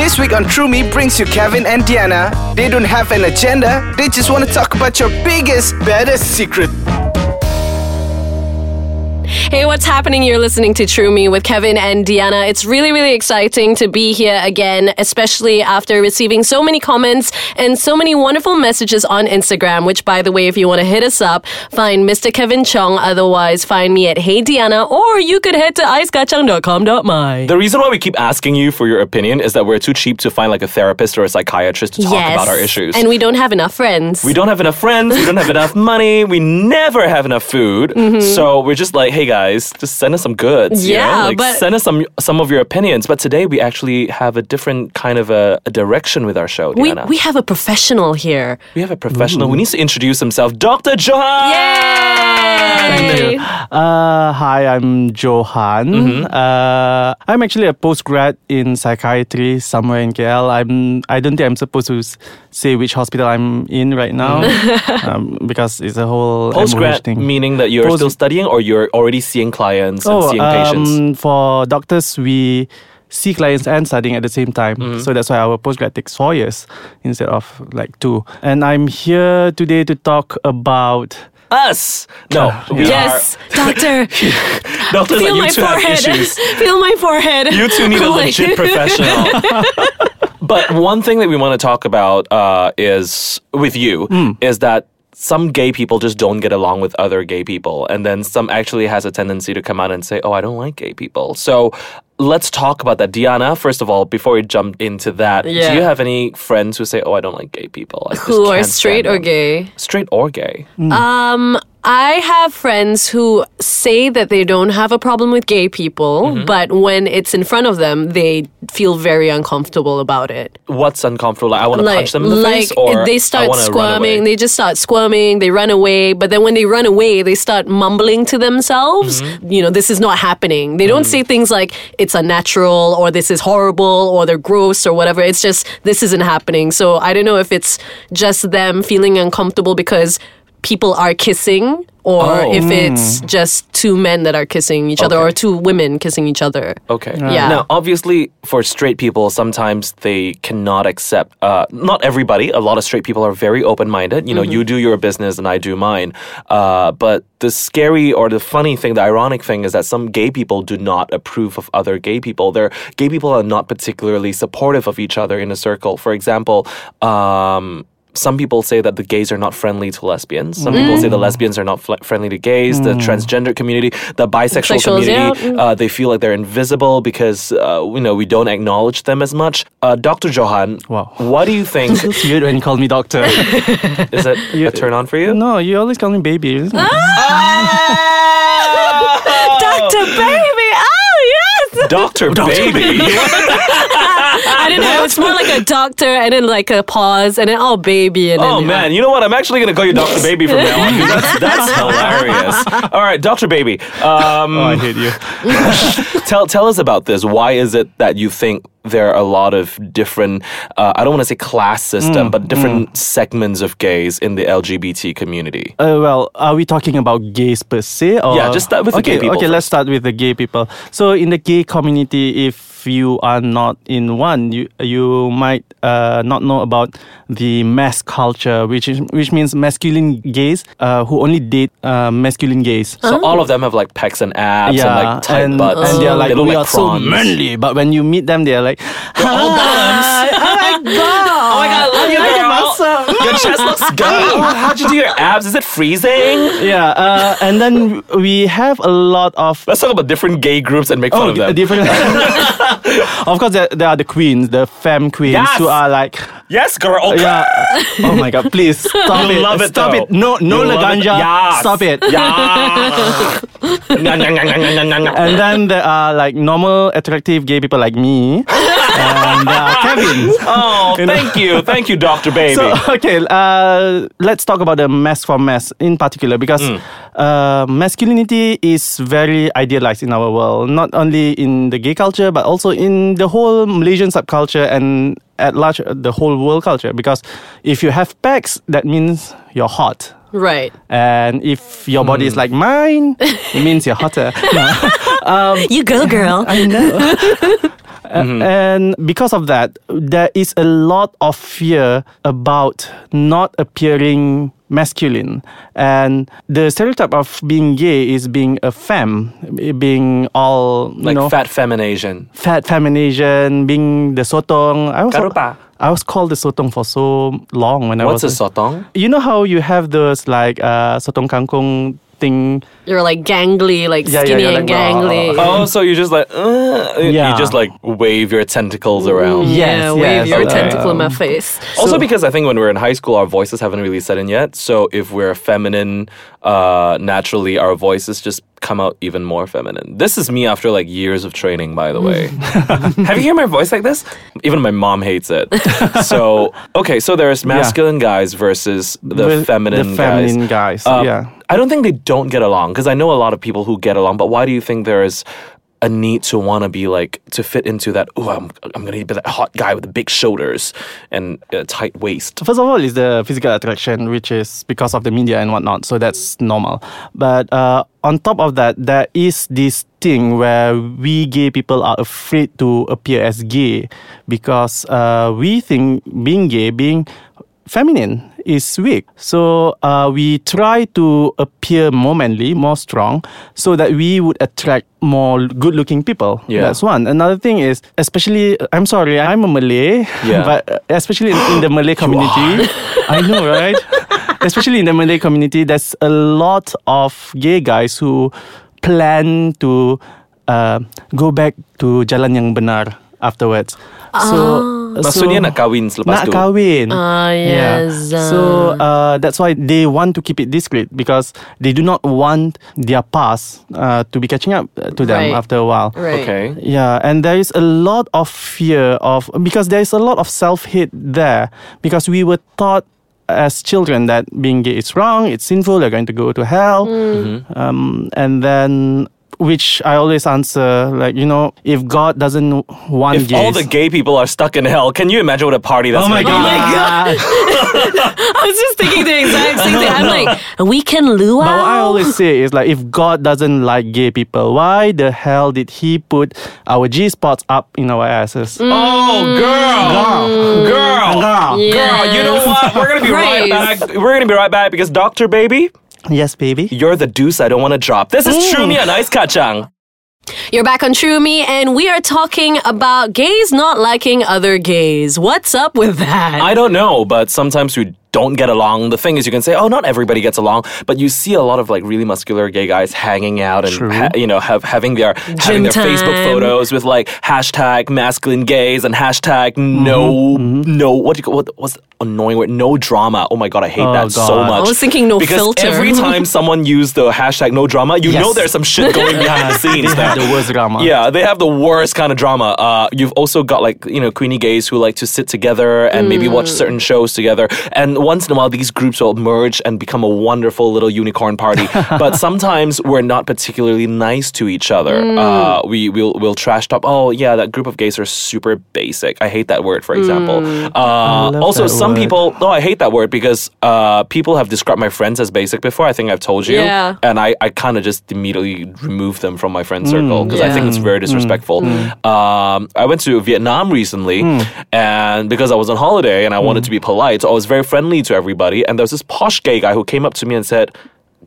This week on True Me brings you Kevin and Diana. They don't have an agenda, they just want to talk about your biggest, baddest secret. Hey, what's happening? You're listening to True Me with Kevin and Deanna. It's really, really exciting to be here again, especially after receiving so many comments and so many wonderful messages on Instagram, which, by the way, if you want to hit us up, find Mr. Kevin Chong. Otherwise, find me at Hey Deanna, or you could head to icekachang.com.my. The reason why we keep asking you for your opinion is that we're too cheap to find like a therapist or a psychiatrist to talk about our issues. And we don't have enough friends. we don't have enough friends, we don't have enough money, we never have enough food. Mm-hmm. So we're just like, hey guys, just send us some goods. you know? Mm-hmm. Yeah, like but- send us some some of your opinions. But today we actually have a different kind of a, a direction with our show, we, Diana. we have a professional here. We have a professional who needs to introduce himself, Dr. Johan. Yay! Uh, hi, I'm Johan. Uh, I'm actually a postgrad in psychiatry somewhere in KL. I'm. I don't think I'm supposed to say which hospital I'm in right now um, because it's a whole MOH Postgrad thing. meaning that you're Post- still studying or you're already seeing clients and seeing patients. um, for doctors, we see clients and studying at the same time. Mm-hmm. So that's why our postgrad takes four years instead of like two. And I'm here today to talk about. Us. No. we Yes, doctor. are doctors Feel like my you two have forehead. issues. Feel my forehead. You two need a Like- legit professional. but one thing that we want to talk about uh, is with you is that some gay people just don't get along with other gay people, and then some actually has a tendency to come out and say, "Oh, I don't like gay people." So. Let's talk about that. Diana, first of all, before we jump into that, Yeah. do you have any friends who say, Oh, I don't like gay people? I Who are straight or gay? Straight or gay. Um, I have friends who say that they don't have a problem with gay people, Mm-hmm. but when it's in front of them, they feel very uncomfortable about it. What's uncomfortable? Like, I want to Like, punch them in the like face, or they start squirming. They just start squirming. They run away, but then when they run away, they start mumbling to themselves. Mm-hmm. You know, this is not happening. They don't Mm. say things like "it's unnatural" or "this is horrible" or "they're gross" or whatever. It's just this isn't happening. So I don't know if it's just them feeling uncomfortable because people are kissing. Or Oh. if it's just two men that are kissing each other, or two women kissing each other. Okay. Yeah. Now, obviously, for straight people, sometimes they cannot accept. Uh, not everybody. A lot of straight people are very open-minded. You know, Mm-hmm. you do your business and I do mine. Uh, but the scary or the funny thing, the ironic thing, is that some gay people do not approve of other gay people. They're gay people are not particularly supportive of each other in a circle. For example. Um, some people say that the gays are not friendly to lesbians. Some people say the Mm. lesbians are not fl- friendly to gays. The transgender community, the bisexual Sexuals, yeah. community, uh, they feel like they're invisible because uh, you know we don't acknowledge them as much. Uh, Dr. Johan, Wow. what do you think? It's weird when you call me doctor. is that it a turn on for you? no, you always call me baby. isn't it? Doctor baby, oh yes. Doctor baby. I didn't know. It's more like a doctor and then like a pause and then oh baby and Oh then man, you know what? I'm actually gonna call you Doctor Baby from now on. 'cause That's, that's hilarious. All right, Doctor Baby. Um, Oh, I hate you. tell tell us about this. Why is it that you think there are a lot of different? Uh, I don't want to say class system, Mm, but different segments of gays in the LGBT community. Uh, well, are we talking about gays per se? Or? Yeah, just start with the okay, gay people Okay, first. let's start with the gay people. So, in the gay community, if you are not in one, you you might uh, not know about the masc culture, which is which means masculine gays uh, who only date uh, masculine gays. So all of them have like pecs and abs and like tight and, butts. and they're like, they we like are so manly. But when you meet them, they're like, all bottoms. oh my god, Oh my god, I love you, girl. Your chest looks good. Oh, how'd you do your abs? Is it freezing? yeah, uh, and then we have a lot of Let's talk about different gay groups and make fun of d- them. different. Of course, there, there are the queens, the femme queens, Yes. who are like, yes, girl. yeah. oh my god, please stop You it, love it, stop though. it. No, no You love it. laganja. Yes. Stop it. Yeah. And then there are like normal, attractive gay people like me, and there are Kevin. oh, thank you, thank you, Doctor Baby. So okay, uh, let's talk about the masc for masc in particular because Mm. uh, masculinity is very idealized in our world, not only in the gay culture but also in the whole Malaysian subculture and at large uh, the whole world culture. Because if you have pecs, that means you're hot. Right. And if your body is like mine, it means you're hotter. No. You go, girl. I know. A- And because of that, there is a lot of fear about not appearing masculine. And the stereotype of being gay is being a femme, being all, you Like know, fat femination. fat femination, being the sotong. I was, Karupa. I was called the sotong for so long when I was. What's a sotong? you know how you have those like uh, sotong kangkong thing? You're like gangly, like Yeah, yeah, skinny yeah, and like, gangly. Oh, so you just like, uh, Yeah. you just like wave your tentacles around. yeah, Yes, wave yes, your okay. tentacle in my face. Also, because I think when we're in high school, our voices haven't really set in yet. So if we're feminine, uh, naturally our voices just come out even more feminine. This is me after like years of training, by the way. Have you heard my voice like this? Even my mom hates it. so okay, so there's masculine guys versus the With feminine the feminine guys, Um, yeah. I don't think they don't get along because I know a lot of people who get along. But why do you think there is? A need to want to be like to fit into that. Oh, I'm I'm gonna be that hot guy with the big shoulders and a tight waist. First of all, is the physical attraction, which is because of the media and whatnot. So that's normal. But uh, on top of that, there is this thing where we gay people are afraid to appear as gay because uh, we think being gay, being feminine is weak. So uh, we try to appear more manly, more strong, so that we would attract more good-looking people. Yeah. That's one. Another thing is, especially, I'm sorry, I'm a Malay, Yeah. but uh, especially in, in the Malay community, I know, right? especially in the Malay community, there's a lot of gay guys who plan to uh, go back to jalan yang benar afterwards. So, Maksudnya nak kahwin selepas nak tu. kahwin. Ah, Yeah. yes. So uh, that's why they want to keep it discreet because they do not want their past uh, to be catching up to them Right. after a while. right. Okay. Yeah, and there is a lot of fear of because there is a lot of self hate there because we were taught as children that being gay is wrong, it's sinful, you're going to go to hell, um, and then. Which I always answer like you know if God doesn't want If gays, all the gay people are stuck in hell, can you imagine what a party that's oh my gonna be? god, I was just thinking the exact same thing. I'm like, we can luau. But what I always say is like, if God doesn't like gay people, why the hell did He put our G spots up in our asses? Mm. Oh, girl, girl, girl, Yes. You know what? We're gonna be right back. We're gonna be right back because Doctor Baby, Yes, baby. you're the deuce I don't want to drop. This is True Me and Ice Kachang. You're back on True Me, and we are talking about gays not liking other gays. What's up with that? I don't know, but sometimes we don't get along. The thing is, you can say, "Oh, not everybody gets along," but you see a lot of like really muscular gay guys hanging out and ha- you know have having their having their Facebook photos with like hashtag masculine gays and hashtag no mm-hmm. Mm-hmm. no what do you call what what's the annoying word no drama. Oh my god, I hate Oh, that so much. I was thinking no because filter. every time someone used the hashtag no drama, you know there's some shit going behind the scenes. They have the worst drama. Yeah, they have the worst kind of drama. Uh, you've also got like you know Queenie gays who like to sit together and maybe watch Mm. certain shows together. And once in a while, these groups will merge and become a wonderful little unicorn party. but sometimes we're not particularly nice to each other. Mm. Uh, we will we'll trash talk. Oh yeah, that group of gays are super basic. I hate that word, for example. Mm. Uh, also, that some people. No, I hate that word because uh, people have described my friends as basic before. I think I've told you. Yeah. And I, I kind of just immediately remove them from my friend hmm. circle because I think it's very hmm. disrespectful. Hmm. Um, I went to Vietnam recently, and because I was on holiday and I wanted to be polite, so I was very friendly to everybody. And there was this posh gay guy who came up to me and said,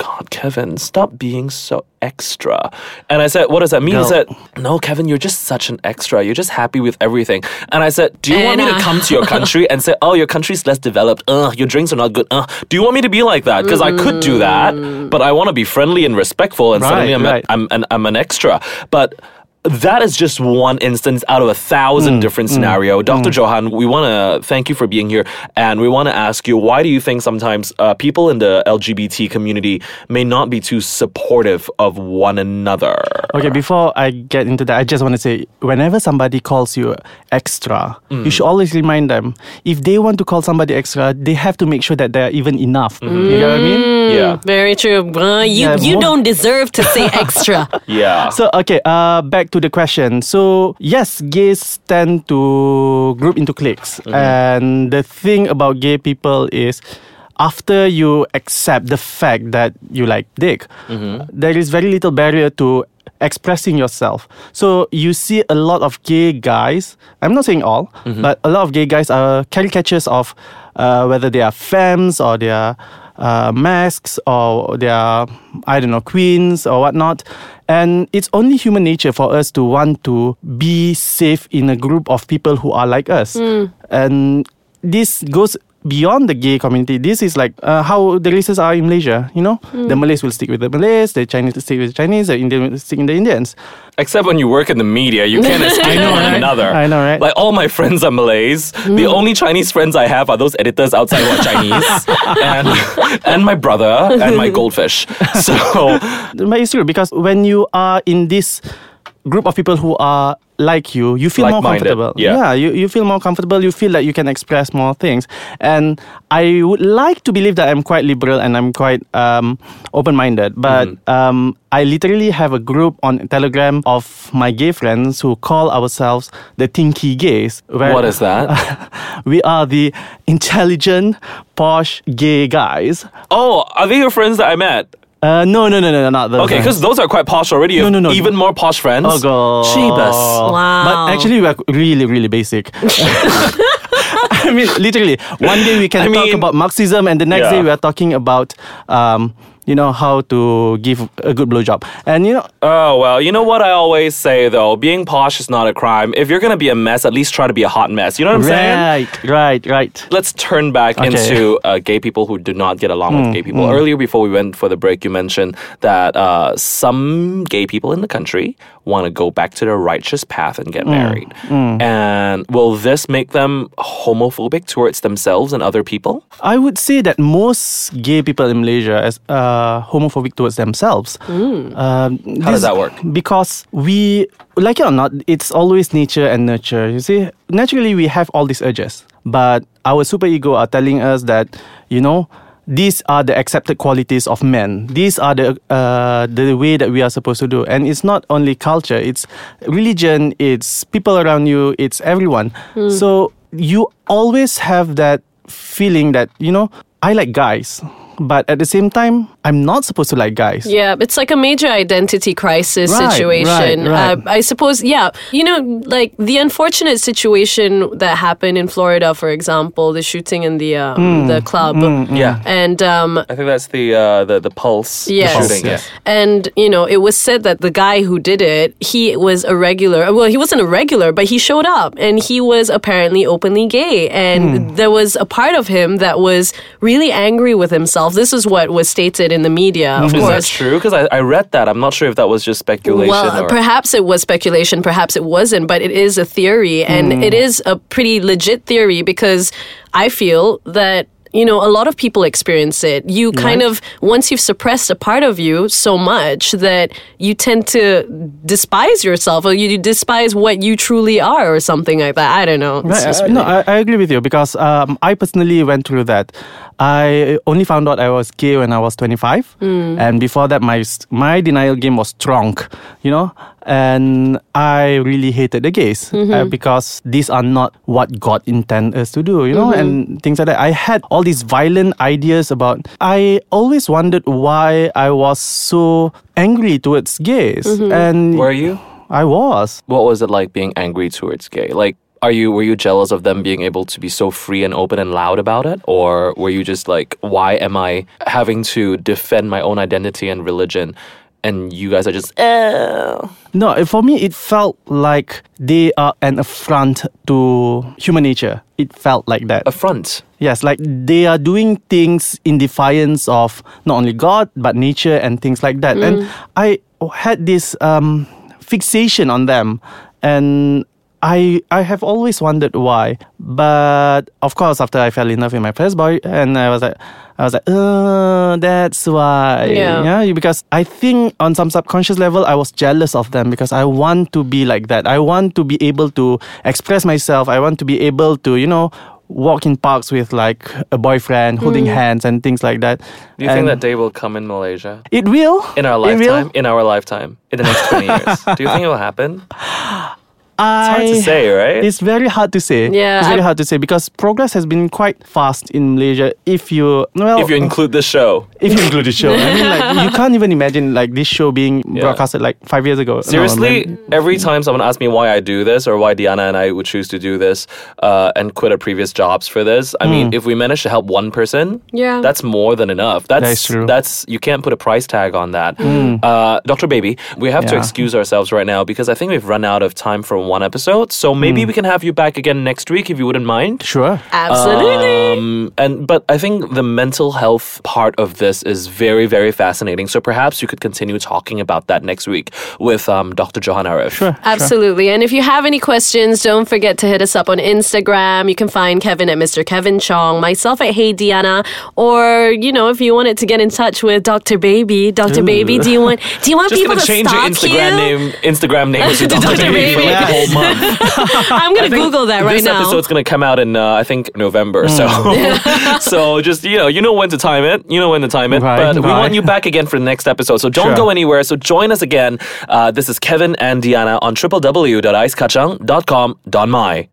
God, Kevin, stop being so extra. And I said, What does that mean? He said, No, Kevin, you're just such an extra. You're just happy with everything. And I said, Do you want me to come to your country and say, Oh, your country's less developed. Ugh, your drinks are not good. Ugh. Do you want me to be like that? Because I could do that, mm. but I want to be friendly and respectful. And Right, suddenly I'm, right. a, I'm, an, I'm an extra. But that is just one instance out of a thousand Mm, different scenario. Dr. Johan, we want to thank you for being here, and we want to ask you why do you think sometimes uh, people in the LGBT community may not be too supportive of one another? Okay, before I get into that, I just want to say whenever somebody calls you extra, Mm. you should always remind them if they want to call somebody extra, they have to make sure that they're even enough. Mm-hmm. You know what I mean? Yeah, Very true. Uh, you Yeah, you more- don't deserve to say extra. yeah. So okay, uh, back to the question. So yes, gays tend to group into cliques, mm-hmm. and the thing about gay people is. After you accept the fact that you like dick, mm-hmm. there is very little barrier to expressing yourself. So you see a lot of gay guys. I'm not saying all, mm-hmm. but a lot of gay guys are caricatures of uh, whether they are femmes or they are uh, masks or they are I don't know queens or whatnot. And it's only human nature for us to want to be safe in a group of people who are like us. And this goes beyond the gay community. This is like uh, how the races are in Malaysia. You know, the Malays will stick with the Malays, the Chinese will stick with the Chinese, the Indian will stick with the Indians. Except when you work in the media, you can't escape know, one right? another. I know, right? Like all my friends are Malays. The only Chinese friends I have are those editors outside who are Chinese, and and my brother and my goldfish. So But it's true because when you are in this group of people who are like you, you feel more comfortable. yeah. yeah, you, you feel more comfortable. You feel that you can express more things. And I would like to believe that I'm quite liberal and I'm quite um, open minded. But Mm-hmm. um, I literally have a group on Telegram of my gay friends who call ourselves the Tinky Gays. what is that? we are the intelligent, posh gay guys. Oh, are they your friends that I met? Uh, no, no, no, no, not those. Okay, because those are quite posh already. You No, have no, no. Even more posh friends. Oh god. Jeebus. Wow. But actually, we're really, really basic. I mean, literally, one day we can I talk mean- about Marxism, and the next Yeah. day we are talking about, um, you know, how to give a good blowjob. And you know, Oh, well, you know what I always say though? Being posh is not a crime. If you're gonna be a mess, at least try to be a hot mess. You know what I'm saying? right, right, right. Let's turn back Okay. Into uh, gay people who do not get along with gay people. Earlier, before we went for the break, you mentioned that uh, some gay people in the country want to go back to the righteous path and get married. And will this make them homophobic towards themselves and other people? I would say that most gay people in Malaysia is uh, homophobic towards themselves. Um, How does that work? Because we, like it or not, it's always nature and nurture. You see, naturally we have all these urges, but our super ego are telling us that, you know, these are the accepted qualities of men. These are the uh, the way that we are supposed to do, and it's not only culture; it's religion, it's people around you, it's everyone. So you always have that feeling that you know I like guys, but at the same time I'm not supposed to like guys. Yeah, it's like a major identity crisis Right, situation. right, right. Uh, I suppose, yeah. You know, like the unfortunate situation that happened in Florida, for example, the shooting in the um, Hmm. the club. Yeah. And um, I think that's the uh, the the pulse Yes. shooting. Yes. And, you know, it was said that the guy who did it, he was a regular. Well, he wasn't a regular, but he showed up and he was apparently openly gay. And there was a part of him that was really angry with himself. This is what was stated in the media, of Is that course. true? Because I, I read that. I'm not sure if that was just speculation Well, or. perhaps it was speculation, perhaps it wasn't, but it is a theory, and it is a pretty legit theory because I feel that. You know, a lot of people experience it. You kind of, once you've suppressed a part of you so much that you tend to despise yourself or you despise what you truly are or something like that. I don't know. Right, uh, no, I, I agree with you because um, I personally went through that. I only found out I was gay when I was 25, hmm. and before that, my my denial game was strong, you know. And I really hated the gays uh, mm-hmm. because these are not what God intended us to do, you know, mm-hmm. and things like that. I had all these violent ideas about. I always wondered why I was so angry towards gays, mm-hmm. and Were you? I was. What was it like being angry towards gay? Like, are you were you jealous of them being able to be so free and open and loud about it, or were you just like, why am I having to defend my own identity and religion, and you guys are just, eh. No, for me, it felt like they are an affront to human nature. It felt like that. affront? Yes, like they are doing things in defiance of not only God, but nature and things like that. And I had this um, fixation on them. And I I have always wondered why. But of course, after I fell in love with my first boy, and I was like, I was like, uh, that's why. Yeah. yeah. Because I think on some subconscious level, I was jealous of them because I want to be like that. I want to be able to express myself. I want to be able to, you know, walk in parks with like a boyfriend, holding hands and things like that. Do you think that day will come in Malaysia? it will In our lifetime? In our lifetime? In the next 20 years? Do you think it will happen? I, hard to say, right? It's very hard to say. Yeah. It's very I- hard to say because progress has been quite fast in Malaysia. If you well, if you include the show. if you include the show, I mean, like you can't even imagine like this show being broadcasted like five years ago. Seriously, man. every time someone asks me why I do this or why Diana and I would choose to do this uh, and quit our previous jobs for this, I mean, if we manage to help one person, Yeah. that's more than enough. That's true. That's you can't put a price tag on that. Uh, Dr. Baby, we have to excuse ourselves right now because I think we've run out of time for one episode. So maybe we can have you back again next week if you wouldn't mind. sure. Absolutely. Um, and but I think the mental health part of this is very very fascinating. So perhaps you could continue talking about that next week with um, Dr. Johan Arif. Sure. Absolutely. And if you have any questions, don't forget to hit us up on Instagram. You can find Kevin at Mr. Kevin Chong, myself at Hey Diana, or you know, if you wanted to get in touch with Dr. Baby, Dr. Baby, do you want do you want Just people gonna to change your Instagram you? name Instagram name to To Dr. Dr. Baby for Baby. like a whole month. I'm gonna Google that right this now. This episode's gonna come out in uh, I think November. So so just you know you know when to time it. You know when to time it. Right, but we want you back again for the next episode. So don't Sure. go anywhere. So join us again. Uh, this is Kevin and Diana on www.icekachang.com.my.